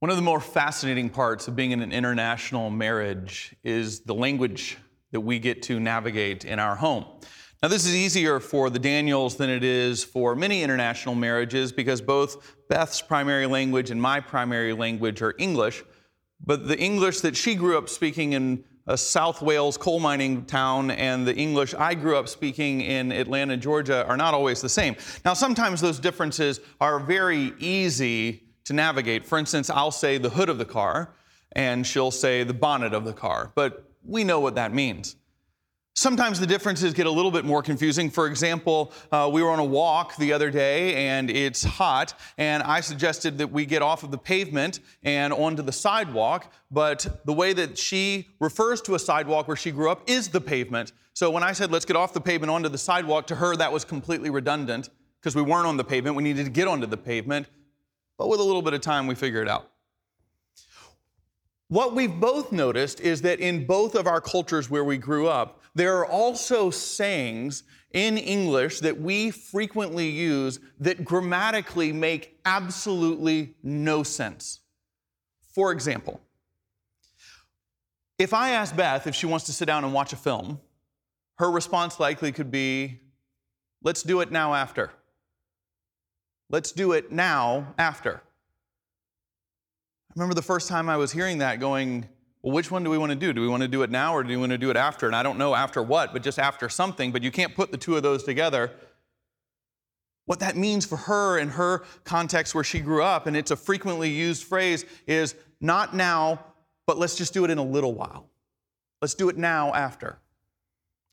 One of the more fascinating parts of being in an international marriage is the language that we get to navigate in our home. Now, this is easier for the Daniels than it is for many international marriages because both Beth's primary language and my primary language are English. But the English that she grew up speaking in a South Wales coal mining town and the English I grew up speaking in Atlanta, Georgia are not always the same. Now, sometimes those differences are very easy to navigate. For instance, I'll say the hood of the car, and she'll say the bonnet of the car, but we know what that means. Sometimes the differences get a little bit more confusing. For example, uh, we were on a walk the other day and it's hot, and I suggested that we get off of the pavement and onto the sidewalk. But the way that she refers to a sidewalk where she grew up is the pavement. So when I said, let's get off the pavement onto the sidewalk, to her that was completely redundant because we weren't on the pavement. We needed to get onto the pavement. But with a little bit of time, we figure it out. What we've both noticed is that in both of our cultures where we grew up, there are also sayings in English that we frequently use that grammatically make absolutely no sense. For example, if I ask Beth if she wants to sit down and watch a film, her response likely could be, Let's do it now after. Let's do it now after. I remember the first time I was hearing that going, well, which one do we want to do? Do we want to do it now or do we want to do it after? And I don't know after what, but just after something, but you can't put the two of those together. What that means for her in her context where she grew up, and it's a frequently used phrase, is not now, but let's just do it in a little while. Let's do it now after.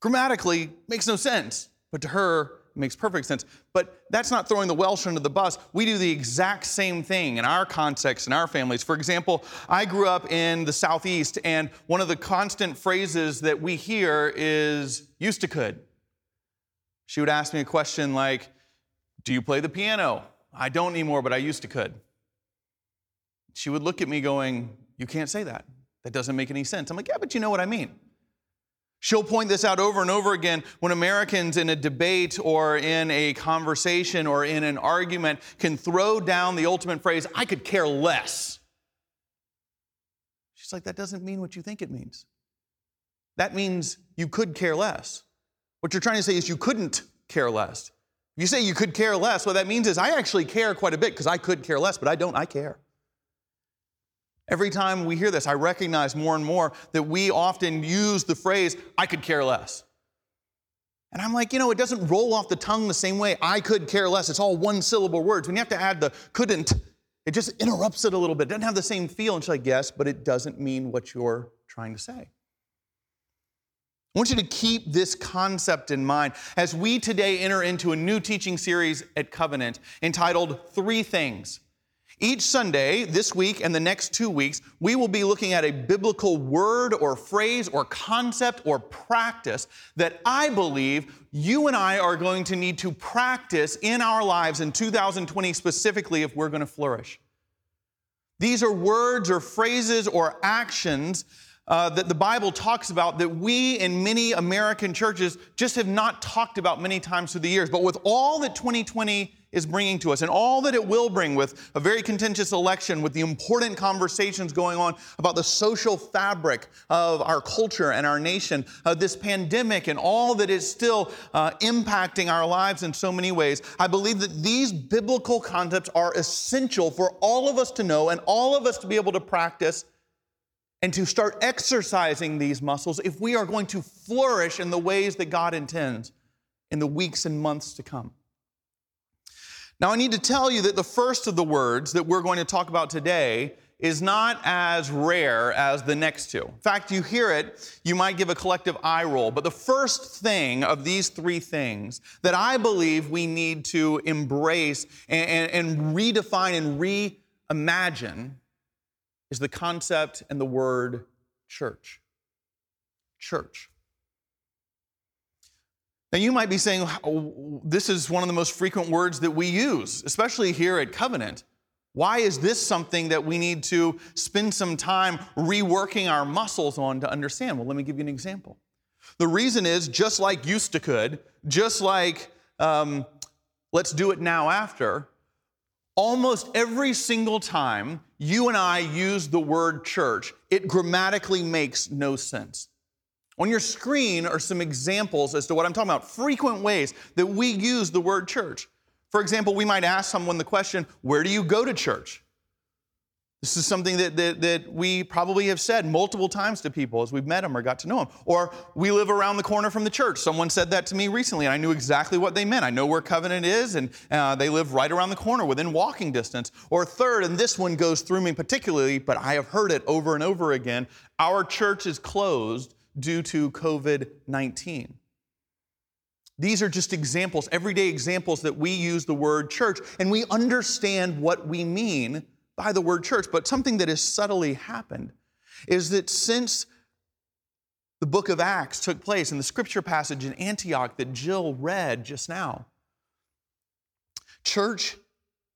Grammatically, makes no sense, but to her, makes perfect sense. But that's not throwing the Welsh under the bus. We do the exact same thing in our context, in our families. For example, I grew up in the Southeast, and one of the constant phrases that we hear is used to could. She would ask me a question like, Do you play the piano? I don't anymore, but I used to could. She would look at me going, You can't say that. That doesn't make any sense. I'm like, Yeah, but you know what I mean. She'll point this out over and over again when Americans in a debate or in a conversation or in an argument can throw down the ultimate phrase, I could care less. She's like, that doesn't mean what you think it means. That means you could care less. What you're trying to say is you couldn't care less. You say you could care less, what that means is I actually care quite a bit because I could care less, but I don't, I care. Every time we hear this, I recognize more and more that we often use the phrase, I could care less. And I'm like, you know, it doesn't roll off the tongue the same way. I could care less. It's all one syllable words. When you have to add the couldn't, it just interrupts it a little bit. It doesn't have the same feel. And she's like, yes, but it doesn't mean what you're trying to say. I want you to keep this concept in mind as we today enter into a new teaching series at Covenant entitled Three Things each Sunday, this week and the next two weeks, we will be looking at a biblical word or phrase or concept or practice that I believe you and I are going to need to practice in our lives in 2020 specifically if we're going to flourish. These are words or phrases or actions uh, that the Bible talks about that we in many American churches just have not talked about many times through the years. But with all that 2020 is bringing to us and all that it will bring with a very contentious election, with the important conversations going on about the social fabric of our culture and our nation, uh, this pandemic and all that is still uh, impacting our lives in so many ways, I believe that these biblical concepts are essential for all of us to know and all of us to be able to practice and to start exercising these muscles if we are going to flourish in the ways that God intends in the weeks and months to come. Now, I need to tell you that the first of the words that we're going to talk about today is not as rare as the next two. In fact, you hear it, you might give a collective eye roll. But the first thing of these three things that I believe we need to embrace and, and, and redefine and reimagine is the concept and the word church. Church. Now, you might be saying, this is one of the most frequent words that we use, especially here at Covenant. Why is this something that we need to spend some time reworking our muscles on to understand? Well, let me give you an example. The reason is just like used to could, just like um, let's do it now after, almost every single time you and I use the word church, it grammatically makes no sense. On your screen are some examples as to what I'm talking about, frequent ways that we use the word church. For example, we might ask someone the question, Where do you go to church? This is something that, that, that, we probably have said multiple times to people as we've met them or got to know them. Or we live around the corner from the church. Someone said that to me recently, and I knew exactly what they meant. I know where Covenant is, and uh, they live right around the corner within walking distance. Or third, and this one goes through me particularly, but I have heard it over and over again our church is closed due to COVID 19. These are just examples, everyday examples that we use the word church, and we understand what we mean by the word church. But something that has subtly happened is that since the book of Acts took place and the scripture passage in Antioch that Jill read just now, church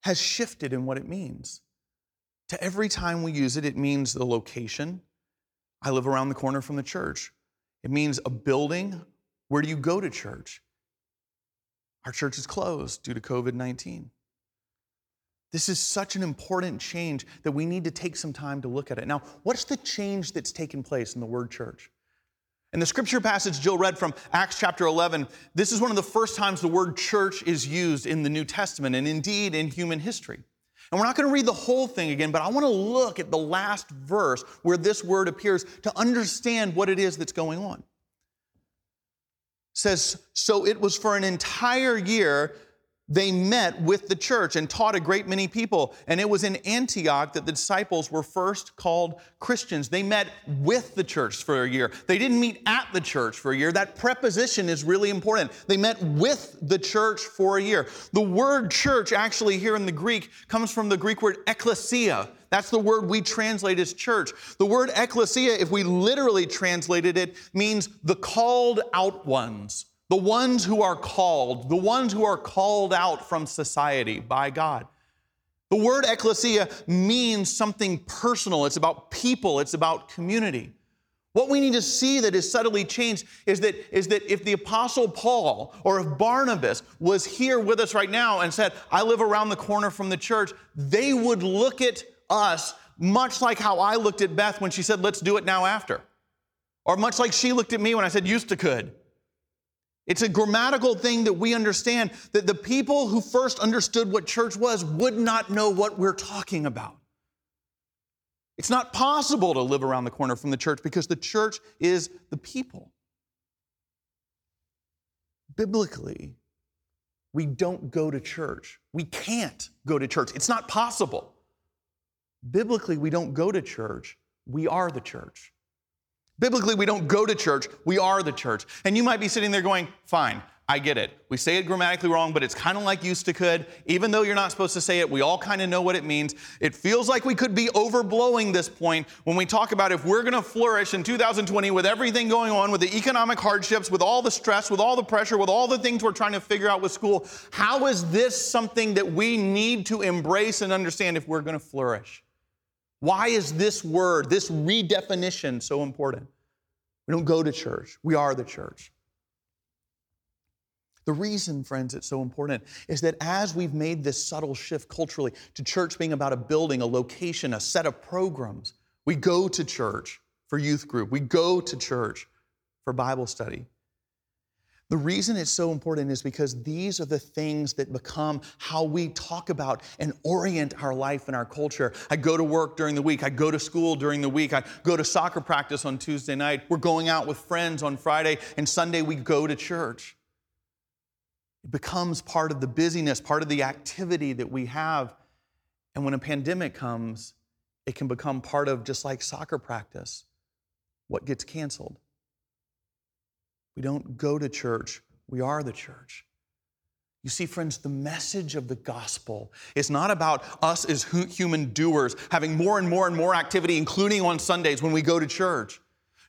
has shifted in what it means. To every time we use it, it means the location. I live around the corner from the church. It means a building. Where do you go to church? Our church is closed due to COVID 19. This is such an important change that we need to take some time to look at it. Now, what's the change that's taken place in the word church? In the scripture passage Jill read from Acts chapter 11, this is one of the first times the word church is used in the New Testament and indeed in human history. And we're not going to read the whole thing again, but I want to look at the last verse where this word appears to understand what it is that's going on. It says, So it was for an entire year they met with the church and taught a great many people. And it was in Antioch that the disciples were first called Christians. They met with the church for a year. They didn't meet at the church for a year. That preposition is really important. They met with the church for a year. The word church, actually, here in the Greek, comes from the Greek word ecclesia. That's the word we translate as church. The word ecclesia, if we literally translated it, means the called out ones the ones who are called, the ones who are called out from society by God. The word ecclesia means something personal. It's about people, it's about community. What we need to see that is subtly changed is that, is that if the Apostle Paul or if Barnabas was here with us right now and said, I live around the corner from the church, they would look at us much like how I looked at Beth when she said, Let's do it now after. Or much like she looked at me when I said, Used to could. It's a grammatical thing that we understand that the people who first understood what church was would not know what we're talking about. It's not possible to live around the corner from the church because the church is the people. Biblically, we don't go to church. We can't go to church. It's not possible. Biblically, we don't go to church. We are the church. Biblically, we don't go to church, we are the church. And you might be sitting there going, fine, I get it. We say it grammatically wrong, but it's kind of like used to could. Even though you're not supposed to say it, we all kind of know what it means. It feels like we could be overblowing this point when we talk about if we're going to flourish in 2020 with everything going on, with the economic hardships, with all the stress, with all the pressure, with all the things we're trying to figure out with school. How is this something that we need to embrace and understand if we're going to flourish? Why is this word, this redefinition, so important? We don't go to church, we are the church. The reason, friends, it's so important is that as we've made this subtle shift culturally to church being about a building, a location, a set of programs, we go to church for youth group, we go to church for Bible study. The reason it's so important is because these are the things that become how we talk about and orient our life and our culture. I go to work during the week, I go to school during the week, I go to soccer practice on Tuesday night, we're going out with friends on Friday, and Sunday we go to church. It becomes part of the busyness, part of the activity that we have. And when a pandemic comes, it can become part of just like soccer practice, what gets canceled. We don't go to church, we are the church. You see, friends, the message of the gospel is not about us as human doers having more and more and more activity, including on Sundays when we go to church.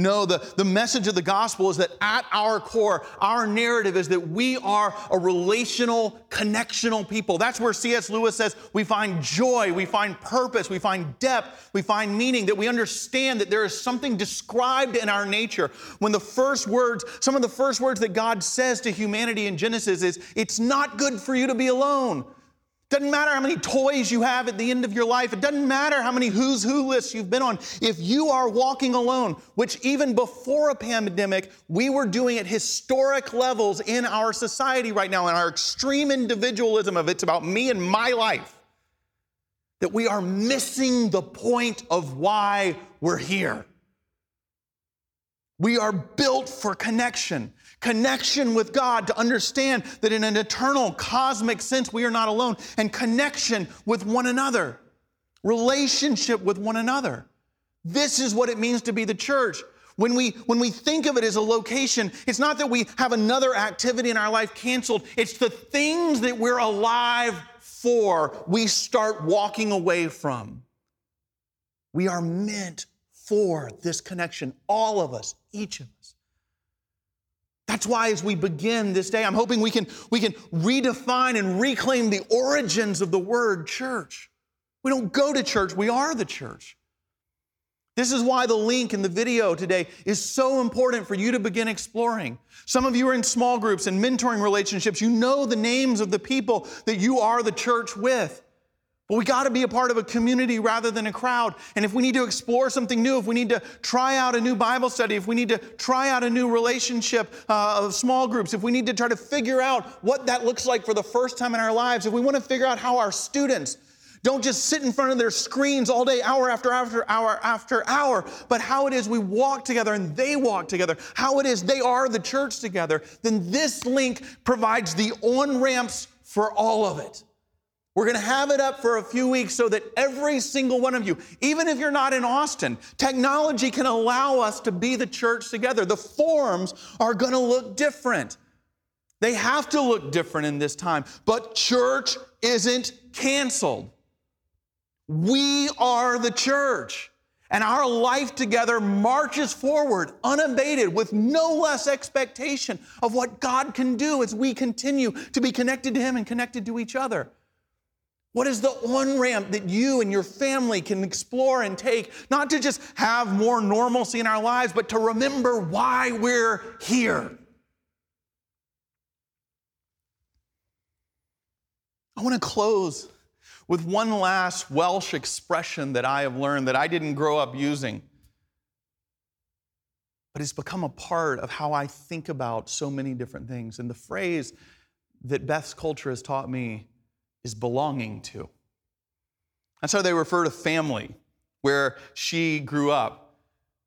No, the, the message of the gospel is that at our core, our narrative is that we are a relational, connectional people. That's where C.S. Lewis says we find joy, we find purpose, we find depth, we find meaning, that we understand that there is something described in our nature. When the first words, some of the first words that God says to humanity in Genesis is, It's not good for you to be alone. Doesn't matter how many toys you have at the end of your life. It doesn't matter how many who's who lists you've been on. If you are walking alone, which even before a pandemic, we were doing at historic levels in our society right now, in our extreme individualism of it's about me and my life, that we are missing the point of why we're here. We are built for connection connection with God to understand that in an eternal cosmic sense, we are not alone, and connection with one another, relationship with one another. This is what it means to be the church. When we, when we think of it as a location, it's not that we have another activity in our life canceled, it's the things that we're alive for we start walking away from. We are meant for this connection, all of us, each of us. That's why as we begin this day, I'm hoping we can, we can redefine and reclaim the origins of the word church. We don't go to church, we are the church. This is why the link in the video today is so important for you to begin exploring. Some of you are in small groups and mentoring relationships. You know the names of the people that you are the church with. But we got to be a part of a community rather than a crowd. And if we need to explore something new, if we need to try out a new Bible study, if we need to try out a new relationship uh, of small groups, if we need to try to figure out what that looks like for the first time in our lives, if we want to figure out how our students don't just sit in front of their screens all day, hour after after hour after hour, but how it is we walk together and they walk together, how it is they are the church together, then this link provides the on ramps for all of it. We're going to have it up for a few weeks so that every single one of you, even if you're not in Austin, technology can allow us to be the church together. The forms are going to look different. They have to look different in this time, but church isn't canceled. We are the church. And our life together marches forward unabated with no less expectation of what God can do as we continue to be connected to Him and connected to each other. What is the on ramp that you and your family can explore and take, not to just have more normalcy in our lives, but to remember why we're here? I want to close with one last Welsh expression that I have learned that I didn't grow up using, but it's become a part of how I think about so many different things. And the phrase that Beth's culture has taught me is belonging to. That's how they refer to family, where she grew up.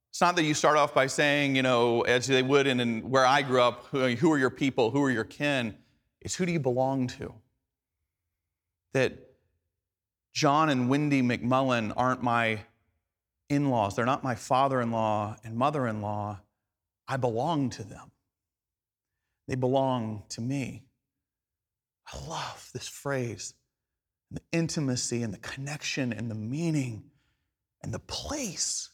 It's not that you start off by saying, you know, as they would in, in where I grew up, who, who are your people, who are your kin? It's who do you belong to? That John and Wendy McMullen aren't my in laws, they're not my father in law and mother in law. I belong to them, they belong to me. I love this phrase, the intimacy and the connection and the meaning and the place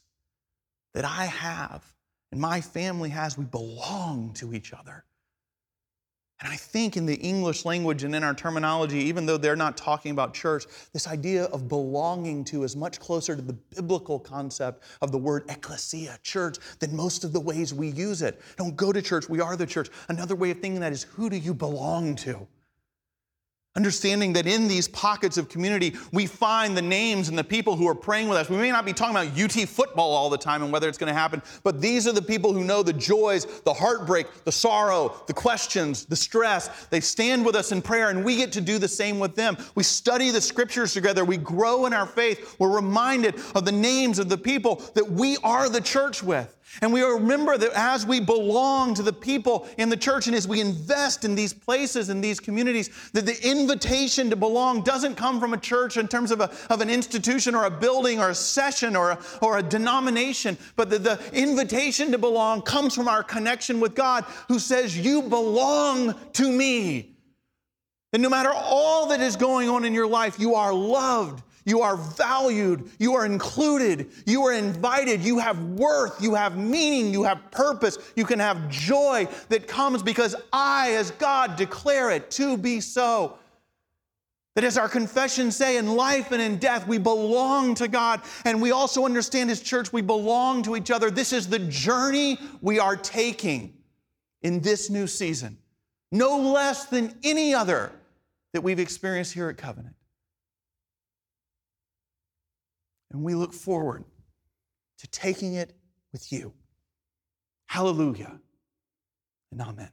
that I have and my family has. We belong to each other. And I think in the English language and in our terminology, even though they're not talking about church, this idea of belonging to is much closer to the biblical concept of the word ecclesia, church, than most of the ways we use it. Don't go to church, we are the church. Another way of thinking that is who do you belong to? Understanding that in these pockets of community, we find the names and the people who are praying with us. We may not be talking about UT football all the time and whether it's going to happen, but these are the people who know the joys, the heartbreak, the sorrow, the questions, the stress. They stand with us in prayer, and we get to do the same with them. We study the scriptures together, we grow in our faith. We're reminded of the names of the people that we are the church with. And we remember that as we belong to the people in the church and as we invest in these places and these communities, that the invitation to belong doesn't come from a church in terms of, a, of an institution or a building or a session or a, or a denomination, but that the invitation to belong comes from our connection with God who says, You belong to me. And no matter all that is going on in your life, you are loved you are valued. You are included. You are invited. You have worth. You have meaning. You have purpose. You can have joy that comes because I, as God, declare it to be so. That as our confessions say, in life and in death, we belong to God. And we also understand as church, we belong to each other. This is the journey we are taking in this new season, no less than any other that we've experienced here at Covenant. And we look forward to taking it with you. Hallelujah and amen.